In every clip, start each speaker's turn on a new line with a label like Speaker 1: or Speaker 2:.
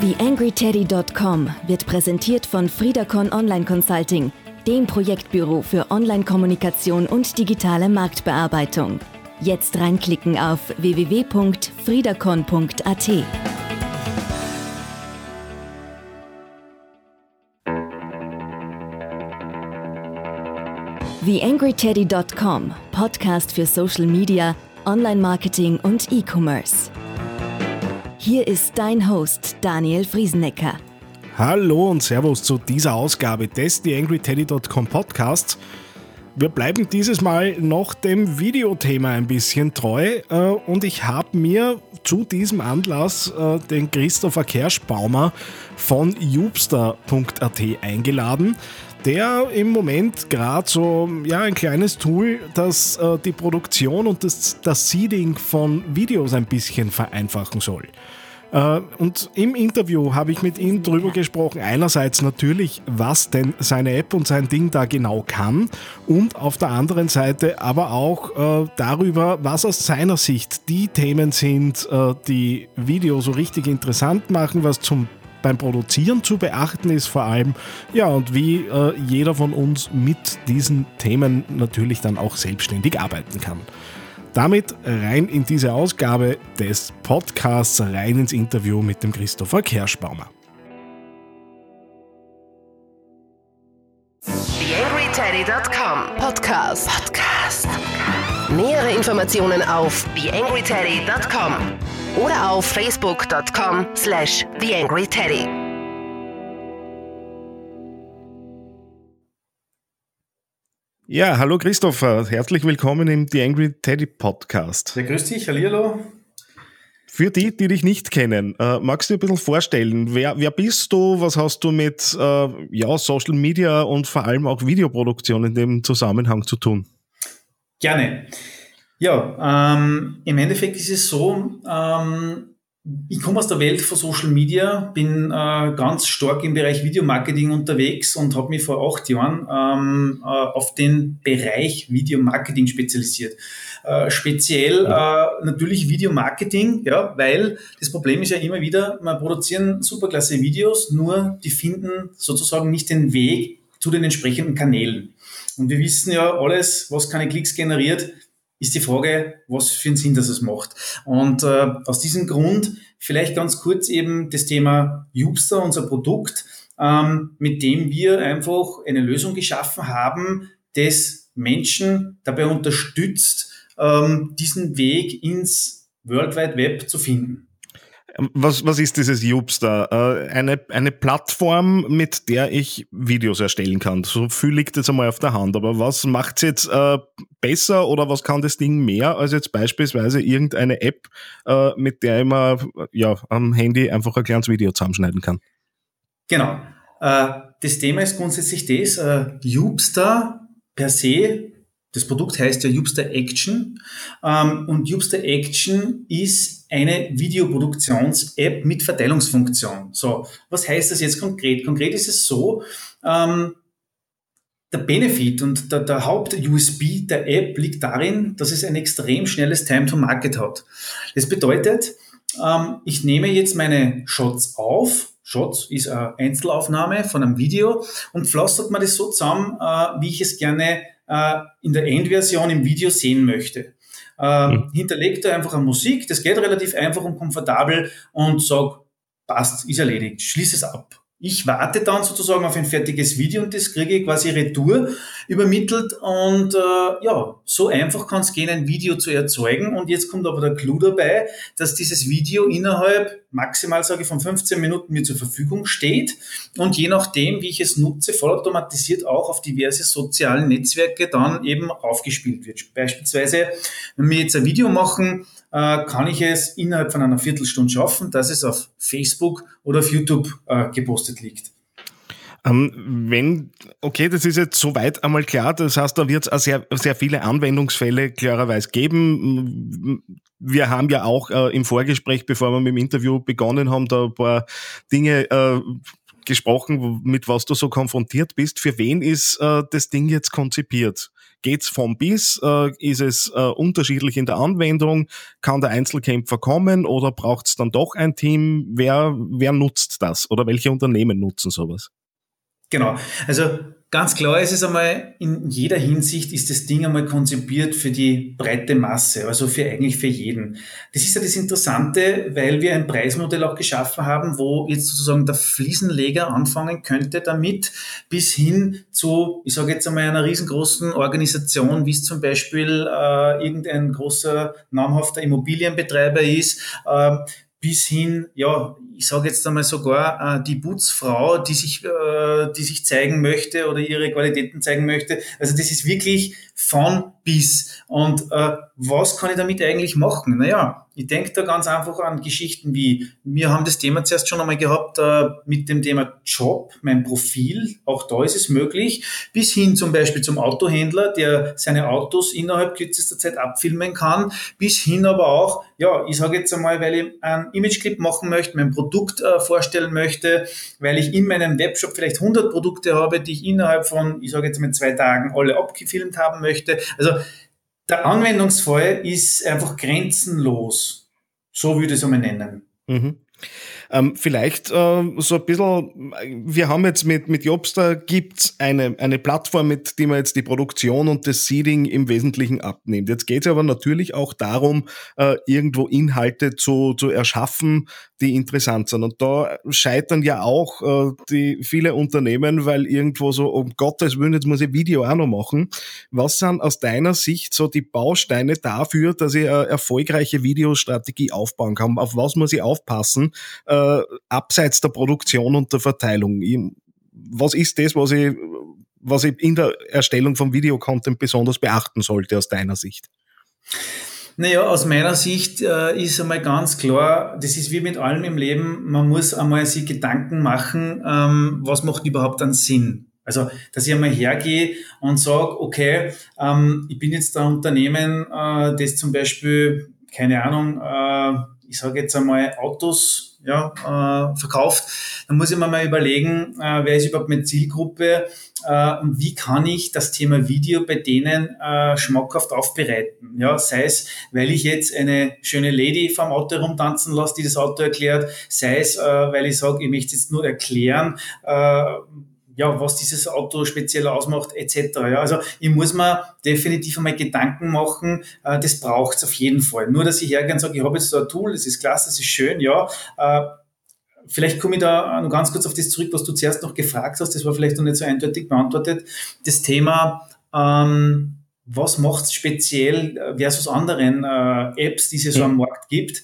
Speaker 1: TheAngryTeddy.com wird präsentiert von Friedacon Online Consulting, dem Projektbüro für Online-Kommunikation und digitale Marktbearbeitung. Jetzt reinklicken auf www.friedacon.at. TheAngryTeddy.com, Podcast für Social Media, Online-Marketing und E-Commerce. Hier ist dein Host Daniel Friesenecker.
Speaker 2: Hallo und Servus zu dieser Ausgabe des TheAngryTeddy.com Podcasts. Wir bleiben dieses Mal noch dem Videothema ein bisschen treu äh, und ich habe mir zu diesem Anlass äh, den Christopher Kerschbaumer von Jubster.at eingeladen der im Moment gerade so ja, ein kleines Tool, das äh, die Produktion und das, das Seeding von Videos ein bisschen vereinfachen soll. Äh, und im Interview habe ich mit ihm darüber gesprochen, einerseits natürlich, was denn seine App und sein Ding da genau kann und auf der anderen Seite aber auch äh, darüber, was aus seiner Sicht die Themen sind, äh, die Video so richtig interessant machen, was zum beim Produzieren zu beachten ist vor allem, ja, und wie äh, jeder von uns mit diesen Themen natürlich dann auch selbstständig arbeiten kann. Damit rein in diese Ausgabe des Podcasts, rein ins Interview mit dem Christopher Kerschbaumer.
Speaker 3: TheAngryTeddy.com Podcast. Podcast. Nähere Informationen auf TheAngryTeddy.com oder auf facebook.com slash theangryteddy.
Speaker 2: Ja, hallo Christopher, herzlich willkommen im The Angry Teddy Podcast.
Speaker 4: Ja, grüß dich, hallo.
Speaker 2: Für die, die dich nicht kennen, äh, magst du dir ein bisschen vorstellen, wer, wer bist du, was hast du mit äh, ja, Social Media und vor allem auch Videoproduktion in dem Zusammenhang zu tun?
Speaker 4: Gerne. Ja, ähm, im Endeffekt ist es so, ähm, ich komme aus der Welt von Social Media, bin äh, ganz stark im Bereich Videomarketing unterwegs und habe mich vor acht Jahren ähm, äh, auf den Bereich Videomarketing spezialisiert. Äh, speziell äh, natürlich Videomarketing, ja, weil das Problem ist ja immer wieder, wir produzieren superklasse Videos, nur die finden sozusagen nicht den Weg zu den entsprechenden Kanälen. Und wir wissen ja alles, was keine Klicks generiert, ist die Frage, was für einen Sinn das es macht. Und äh, aus diesem Grund vielleicht ganz kurz eben das Thema Jubster, unser Produkt, ähm, mit dem wir einfach eine Lösung geschaffen haben, das Menschen dabei unterstützt, ähm, diesen Weg ins World Wide Web zu finden.
Speaker 2: Was, was ist dieses Jubster? Äh, eine, eine Plattform, mit der ich Videos erstellen kann. So viel liegt jetzt einmal auf der Hand. Aber was macht es jetzt äh, besser oder was kann das Ding mehr als jetzt beispielsweise irgendeine App, äh, mit der ich mal ja, am Handy einfach ein kleines Video zusammenschneiden kann?
Speaker 4: Genau. Äh, das Thema ist grundsätzlich das, äh, Jubster per se das Produkt heißt ja Jupster Action ähm, und Jupster Action ist eine Videoproduktions-App mit Verteilungsfunktion. So, was heißt das jetzt konkret? Konkret ist es so, ähm, der Benefit und der, der Haupt-USB der App liegt darin, dass es ein extrem schnelles Time to Market hat. Das bedeutet, ähm, ich nehme jetzt meine Shots auf, Shots ist eine Einzelaufnahme von einem Video und pflastert man das so zusammen, äh, wie ich es gerne äh, in der Endversion im Video sehen möchte. Äh, mhm. Hinterlegt da einfach eine Musik, das geht relativ einfach und komfortabel und sag, passt, ist erledigt, schließ es ab. Ich warte dann sozusagen auf ein fertiges Video und das kriege ich quasi retour übermittelt und äh, ja, so einfach kann es gehen, ein Video zu erzeugen und jetzt kommt aber der Clou dabei, dass dieses Video innerhalb maximal, sage ich, von 15 Minuten mir zur Verfügung steht und je nachdem, wie ich es nutze, vollautomatisiert auch auf diverse sozialen Netzwerke dann eben aufgespielt wird. Beispielsweise, wenn wir jetzt ein Video machen, äh, kann ich es innerhalb von einer Viertelstunde schaffen, dass es auf Facebook oder auf YouTube äh, gepostet liegt.
Speaker 2: Ähm, wenn, okay, das ist jetzt soweit einmal klar, das heißt, da wird es sehr, sehr viele Anwendungsfälle klarerweise geben. Wir haben ja auch äh, im Vorgespräch, bevor wir mit dem Interview begonnen haben, da ein paar Dinge äh, gesprochen, mit was du so konfrontiert bist. Für wen ist äh, das Ding jetzt konzipiert? Geht's vom bis? Äh, ist es äh, unterschiedlich in der Anwendung? Kann der Einzelkämpfer kommen oder braucht es dann doch ein Team? Wer, wer nutzt das oder welche Unternehmen nutzen sowas?
Speaker 4: Genau. Also Ganz klar ist es einmal, in jeder Hinsicht ist das Ding einmal konzipiert für die breite Masse, also für eigentlich für jeden. Das ist ja das Interessante, weil wir ein Preismodell auch geschaffen haben, wo jetzt sozusagen der Fliesenleger anfangen könnte damit, bis hin zu, ich sage jetzt einmal einer riesengroßen Organisation, wie es zum Beispiel äh, irgendein großer namhafter Immobilienbetreiber ist, äh, bis hin, ja, ich sage jetzt einmal sogar äh, die Putzfrau, die sich, äh, die sich zeigen möchte oder ihre Qualitäten zeigen möchte. Also das ist wirklich von bis. Und äh, was kann ich damit eigentlich machen? Naja, ich denke da ganz einfach an Geschichten wie, wir haben das Thema zuerst schon einmal gehabt äh, mit dem Thema Job, mein Profil, auch da ist es möglich, bis hin zum Beispiel zum Autohändler, der seine Autos innerhalb kürzester Zeit abfilmen kann, bis hin aber auch, ja, ich sage jetzt einmal, weil ich einen Imageclip machen möchte, mein Produkt äh, vorstellen möchte, weil ich in meinem Webshop vielleicht 100 Produkte habe, die ich innerhalb von, ich sage jetzt mal zwei Tagen alle abgefilmt haben möchte. Also der Anwendungsfall ist einfach grenzenlos. So würde ich es einmal nennen.
Speaker 2: Mhm. Ähm, vielleicht äh, so ein bisschen, wir haben jetzt mit, mit Jobster gibt's eine, eine Plattform, mit der man jetzt die Produktion und das Seeding im Wesentlichen abnimmt. Jetzt geht es aber natürlich auch darum, äh, irgendwo Inhalte zu, zu erschaffen, die interessant sind. Und da scheitern ja auch äh, die viele Unternehmen, weil irgendwo so, um Gottes Willen, jetzt muss ich Video auch noch machen. Was sind aus deiner Sicht so die Bausteine dafür, dass ich eine erfolgreiche Videostrategie aufbauen kann? Auf was muss ich aufpassen, äh, abseits der Produktion und der Verteilung? Ich, was ist das, was ich, was ich in der Erstellung von Videocontent besonders beachten sollte aus deiner Sicht?
Speaker 4: Naja, aus meiner Sicht äh, ist einmal ganz klar, das ist wie mit allem im Leben, man muss einmal sich Gedanken machen, ähm, was macht überhaupt einen Sinn. Also, dass ich einmal hergehe und sage, okay, ähm, ich bin jetzt ein Unternehmen, äh, das zum Beispiel, keine Ahnung, äh, ich sage jetzt einmal Autos ja, äh, verkauft, dann muss ich mir mal überlegen, äh, wer ist überhaupt meine Zielgruppe äh, und wie kann ich das Thema Video bei denen äh, schmackhaft aufbereiten. Ja, sei es, weil ich jetzt eine schöne Lady vom Auto herumtanzen lasse, die das Auto erklärt, sei es, äh, weil ich sage, ich möchte jetzt nur erklären, äh, ja, was dieses Auto speziell ausmacht, etc. Ja, also ich muss mir definitiv einmal Gedanken machen, äh, das braucht es auf jeden Fall. Nur, dass ich hergehe und sage, ich habe jetzt so ein Tool, das ist klasse, das ist schön, ja. Äh, vielleicht komme ich da noch ganz kurz auf das zurück, was du zuerst noch gefragt hast, das war vielleicht noch nicht so eindeutig beantwortet. Das Thema, ähm, was macht es speziell versus anderen äh, Apps, die es so am Markt gibt.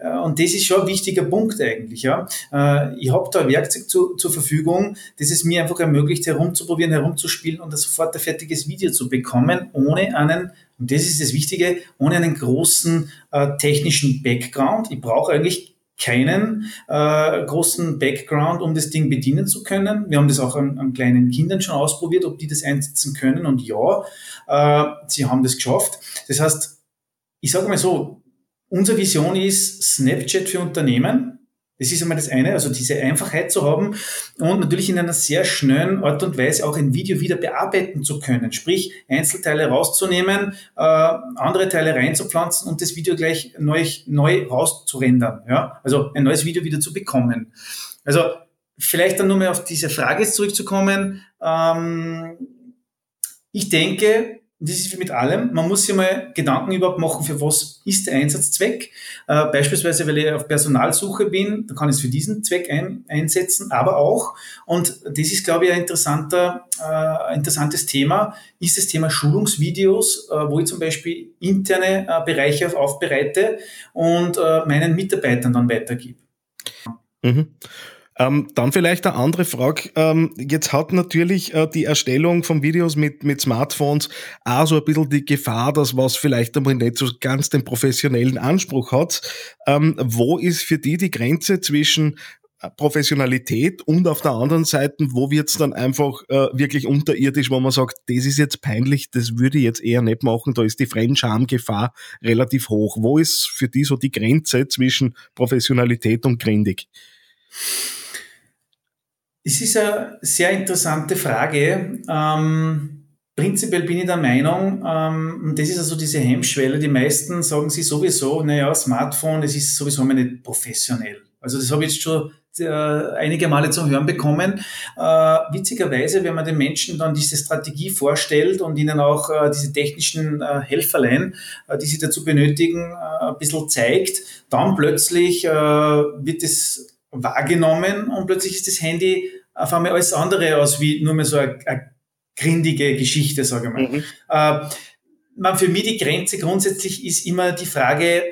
Speaker 4: Und das ist schon ein wichtiger Punkt eigentlich. Ja. Äh, ich habe da ein Werkzeug zu, zur Verfügung, das es mir einfach ermöglicht, herumzuprobieren, herumzuspielen und sofort ein fertiges Video zu bekommen, ohne einen, und das ist das Wichtige, ohne einen großen äh, technischen Background. Ich brauche eigentlich keinen äh, großen Background, um das Ding bedienen zu können. Wir haben das auch an, an kleinen Kindern schon ausprobiert, ob die das einsetzen können. Und ja, äh, sie haben das geschafft. Das heißt, ich sage mal so, Unsere Vision ist Snapchat für Unternehmen. Das ist einmal das eine, also diese Einfachheit zu haben und natürlich in einer sehr schnellen Art und Weise auch ein Video wieder bearbeiten zu können. Sprich, Einzelteile rauszunehmen, äh, andere Teile reinzupflanzen und das Video gleich neu, neu rauszurendern. Ja? Also ein neues Video wieder zu bekommen. Also vielleicht dann nur mal auf diese Frage zurückzukommen. Ähm, ich denke, das ist wie mit allem. Man muss sich mal Gedanken überhaupt machen, für was ist der Einsatzzweck. Äh, beispielsweise, weil ich auf Personalsuche bin, dann kann ich es für diesen Zweck ein, einsetzen, aber auch, und das ist, glaube ich, ein interessanter, äh, interessantes Thema, ist das Thema Schulungsvideos, äh, wo ich zum Beispiel interne äh, Bereiche aufbereite und äh, meinen Mitarbeitern dann weitergebe.
Speaker 2: Mhm. Ähm, dann vielleicht eine andere Frage. Ähm, jetzt hat natürlich äh, die Erstellung von Videos mit, mit Smartphones auch so ein bisschen die Gefahr, dass was vielleicht einmal nicht so ganz den professionellen Anspruch hat. Ähm, wo ist für die die Grenze zwischen äh, Professionalität und auf der anderen Seite, wo wird's dann einfach äh, wirklich unterirdisch, wo man sagt, das ist jetzt peinlich, das würde ich jetzt eher nicht machen, da ist die Fremdschamgefahr relativ hoch. Wo ist für die so die Grenze zwischen Professionalität und Grindig?
Speaker 4: Es ist eine sehr interessante Frage. Ähm, prinzipiell bin ich der Meinung, ähm, das ist also diese Hemmschwelle, die meisten sagen sie sowieso, naja, Smartphone, das ist sowieso mal nicht professionell. Also das habe ich jetzt schon äh, einige Male zu hören bekommen. Äh, witzigerweise, wenn man den Menschen dann diese Strategie vorstellt und ihnen auch äh, diese technischen äh, Helferlein, äh, die sie dazu benötigen, ein bisschen zeigt, dann plötzlich wird es wahrgenommen und plötzlich ist das Handy auf einmal alles andere aus wie nur mehr so eine, eine grindige Geschichte, sage ich mal. Mhm. Äh, man, für mich die Grenze grundsätzlich ist immer die Frage,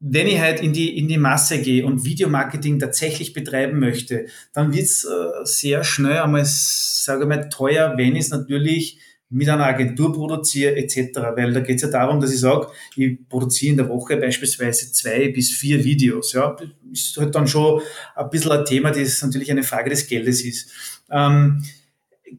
Speaker 4: wenn ich halt in die, in die Masse gehe und Videomarketing tatsächlich betreiben möchte, dann wird's äh, sehr schnell einmal, sage ich mal, teuer, wenn ich es natürlich mit einer Agentur produziere etc. Weil da geht es ja darum, dass ich sage, ich produziere in der Woche beispielsweise zwei bis vier Videos. Ja, ist halt dann schon ein bisschen ein Thema, das natürlich eine Frage des Geldes ist. Ähm,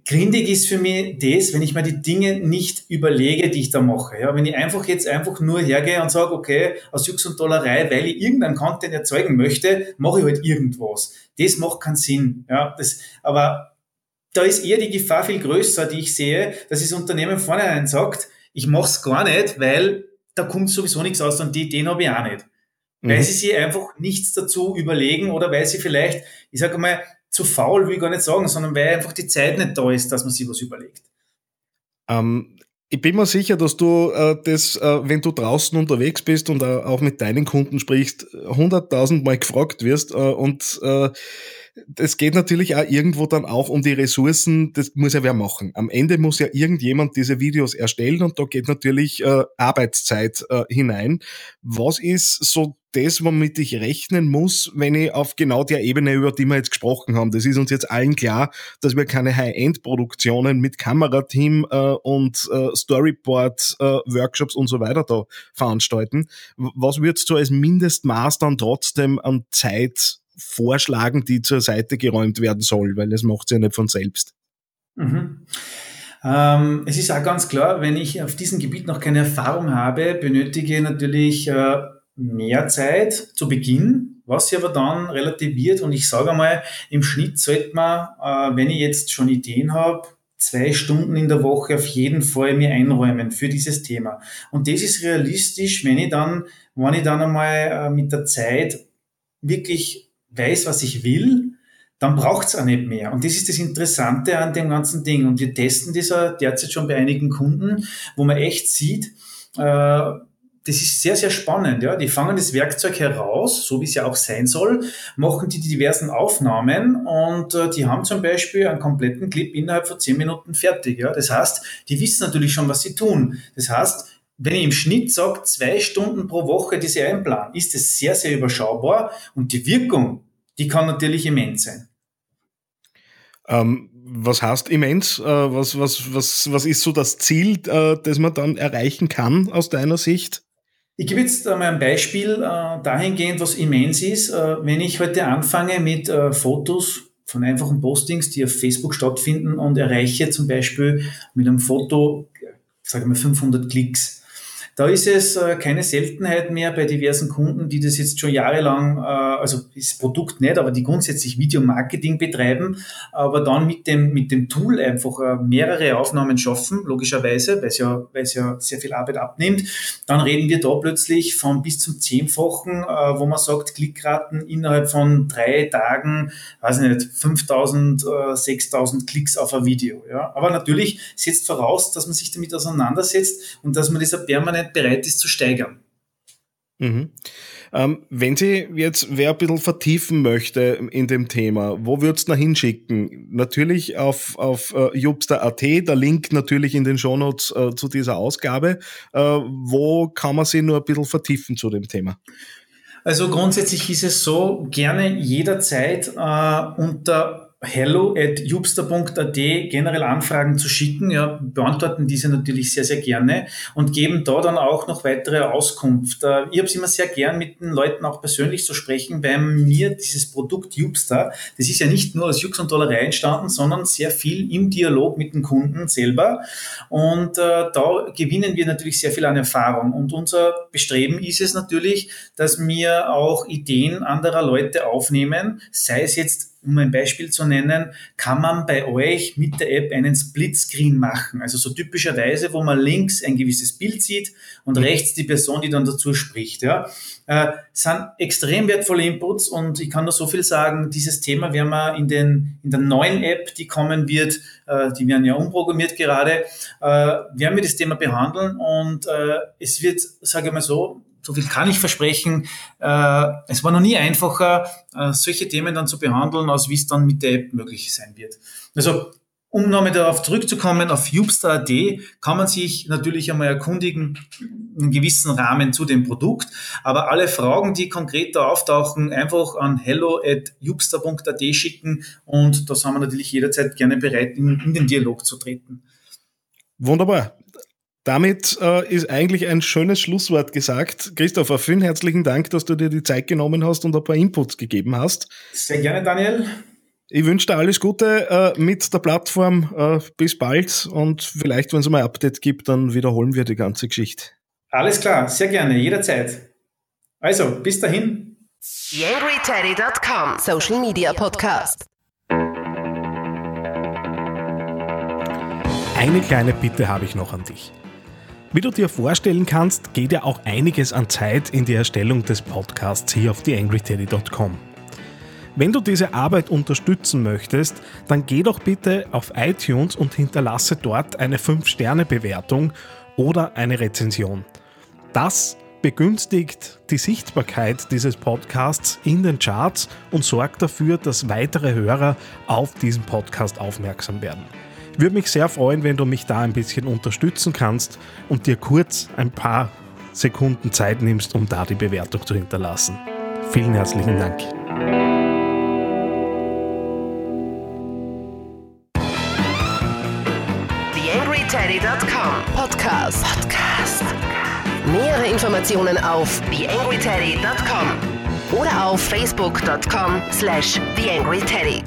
Speaker 4: Grindig ist für mich das, wenn ich mir die Dinge nicht überlege, die ich da mache. Ja, wenn ich einfach jetzt einfach nur hergehe und sage, okay, aus Jux und Dollerei, weil ich irgendeinen Content erzeugen möchte, mache ich halt irgendwas. Das macht keinen Sinn. Ja, das, aber da ist eher die Gefahr viel größer, die ich sehe, dass das Unternehmen vornherein sagt, ich mache es gar nicht, weil da kommt sowieso nichts aus und die Ideen habe ich auch nicht. Mhm. Weil sie sich einfach nichts dazu überlegen oder weil sie vielleicht, ich sage mal, zu faul will ich gar nicht sagen, sondern weil einfach die Zeit nicht da ist, dass man sich was überlegt.
Speaker 2: Ähm, ich bin mir sicher, dass du äh, das, äh, wenn du draußen unterwegs bist und äh, auch mit deinen Kunden sprichst, hunderttausend Mal gefragt wirst äh, und äh, es geht natürlich auch irgendwo dann auch um die Ressourcen, das muss ja wer machen. Am Ende muss ja irgendjemand diese Videos erstellen und da geht natürlich äh, Arbeitszeit äh, hinein. Was ist so das, womit ich rechnen muss, wenn ich auf genau der Ebene, über die wir jetzt gesprochen haben. Das ist uns jetzt allen klar, dass wir keine High-End-Produktionen mit Kamerateam äh, und äh, Storyboard, äh, und so weiter da veranstalten. Was würdest du als Mindestmaß dann trotzdem an Zeit vorschlagen, die zur Seite geräumt werden soll, weil das macht ja nicht von selbst.
Speaker 4: Mhm. Ähm, es ist auch ganz klar, wenn ich auf diesem Gebiet noch keine Erfahrung habe, benötige ich natürlich äh, mehr Zeit zu Beginn, was sich aber dann relativiert und ich sage mal, im Schnitt sollte man, äh, wenn ich jetzt schon Ideen habe, zwei Stunden in der Woche auf jeden Fall mir einräumen für dieses Thema. Und das ist realistisch, wenn ich dann, wenn ich dann einmal äh, mit der Zeit wirklich weiß, was ich will, dann braucht es auch nicht mehr. Und das ist das Interessante an dem ganzen Ding. Und wir testen das derzeit schon bei einigen Kunden, wo man echt sieht, äh, das ist sehr, sehr spannend. Ja. Die fangen das Werkzeug heraus, so wie es ja auch sein soll, machen die diversen Aufnahmen und äh, die haben zum Beispiel einen kompletten Clip innerhalb von zehn Minuten fertig. Ja. Das heißt, die wissen natürlich schon, was sie tun. Das heißt, wenn ich im Schnitt sage, zwei Stunden pro Woche diese einplanen, ist es sehr, sehr überschaubar und die Wirkung, die kann natürlich immens sein.
Speaker 2: Ähm, was heißt immens? Äh, was, was, was, was ist so das Ziel, äh, das man dann erreichen kann aus deiner Sicht?
Speaker 4: Ich gebe jetzt einmal ein Beispiel äh, dahingehend, was immens ist. Äh, wenn ich heute anfange mit äh, Fotos von einfachen Postings, die auf Facebook stattfinden und erreiche zum Beispiel mit einem Foto, sagen wir 500 Klicks, da ist es äh, keine Seltenheit mehr bei diversen Kunden, die das jetzt schon jahrelang, äh, also das Produkt nicht, aber die grundsätzlich Videomarketing betreiben, aber dann mit dem, mit dem Tool einfach äh, mehrere Aufnahmen schaffen, logischerweise, weil es ja, weil es ja sehr viel Arbeit abnimmt. Dann reden wir da plötzlich von bis zum Zehnfachen, wo man sagt, Klickraten innerhalb von drei Tagen, weiß ich nicht, 5000, äh, 6000 Klicks auf ein Video. Ja? Aber natürlich setzt voraus, dass man sich damit auseinandersetzt und dass man das permanent Möglichkeit bereit ist zu steigern.
Speaker 2: Mhm. Ähm, wenn Sie jetzt wer ein bisschen vertiefen möchte in dem Thema, wo würdest du noch hinschicken? Natürlich auf, auf uh, jupster.at, der Link natürlich in den Shownotes uh, zu dieser Ausgabe. Uh, wo kann man sich nur ein bisschen vertiefen zu dem Thema?
Speaker 4: Also grundsätzlich ist es so, gerne jederzeit unter hello at jubster.at generell Anfragen zu schicken. Ja, beantworten diese natürlich sehr, sehr gerne und geben da dann auch noch weitere Auskunft. Äh, ich habe es immer sehr gern mit den Leuten auch persönlich zu sprechen, weil mir dieses Produkt Jubster, das ist ja nicht nur aus Jux und Dollerei entstanden, sondern sehr viel im Dialog mit den Kunden selber. Und äh, da gewinnen wir natürlich sehr viel an Erfahrung. Und unser Bestreben ist es natürlich, dass wir auch Ideen anderer Leute aufnehmen, sei es jetzt um ein Beispiel zu nennen, kann man bei euch mit der App einen Splitscreen machen. Also so typischerweise, wo man links ein gewisses Bild sieht und rechts die Person, die dann dazu spricht. Ja. Äh, sind extrem wertvolle Inputs und ich kann nur so viel sagen, dieses Thema werden wir in, den, in der neuen App, die kommen wird, äh, die werden ja umprogrammiert gerade, äh, werden wir das Thema behandeln und äh, es wird, sage ich mal so, so viel kann ich versprechen. Äh, es war noch nie einfacher, äh, solche Themen dann zu behandeln, als wie es dann mit der App möglich sein wird. Also um nochmal darauf zurückzukommen, auf Jupster.at kann man sich natürlich einmal erkundigen, einen gewissen Rahmen zu dem Produkt. Aber alle Fragen, die konkret da auftauchen, einfach an hello.jupster.at schicken und da sind wir natürlich jederzeit gerne bereit, in, in den Dialog zu treten.
Speaker 2: Wunderbar. Damit äh, ist eigentlich ein schönes Schlusswort gesagt. Christopher, vielen herzlichen Dank, dass du dir die Zeit genommen hast und ein paar Inputs gegeben hast.
Speaker 4: Sehr gerne, Daniel.
Speaker 2: Ich wünsche dir alles Gute äh, mit der Plattform. Äh, bis bald und vielleicht, wenn es mal ein Update gibt, dann wiederholen wir die ganze Geschichte.
Speaker 4: Alles klar, sehr gerne, jederzeit. Also, bis dahin.
Speaker 3: YangryTeddy.com Social Media Podcast.
Speaker 2: Eine kleine Bitte habe ich noch an dich. Wie du dir vorstellen kannst, geht ja auch einiges an Zeit in die Erstellung des Podcasts hier auf theangryteddy.com. Wenn du diese Arbeit unterstützen möchtest, dann geh doch bitte auf iTunes und hinterlasse dort eine 5-Sterne-Bewertung oder eine Rezension. Das begünstigt die Sichtbarkeit dieses Podcasts in den Charts und sorgt dafür, dass weitere Hörer auf diesen Podcast aufmerksam werden. Ich würde mich sehr freuen, wenn du mich da ein bisschen unterstützen kannst und dir kurz ein paar Sekunden Zeit nimmst, um da die Bewertung zu hinterlassen. Vielen herzlichen Dank.
Speaker 3: TheAngryTeddy.com Podcast. Podcast. Nähere Informationen auf TheAngryTeddy.com oder auf Facebook.com slash TheAngryTeddy.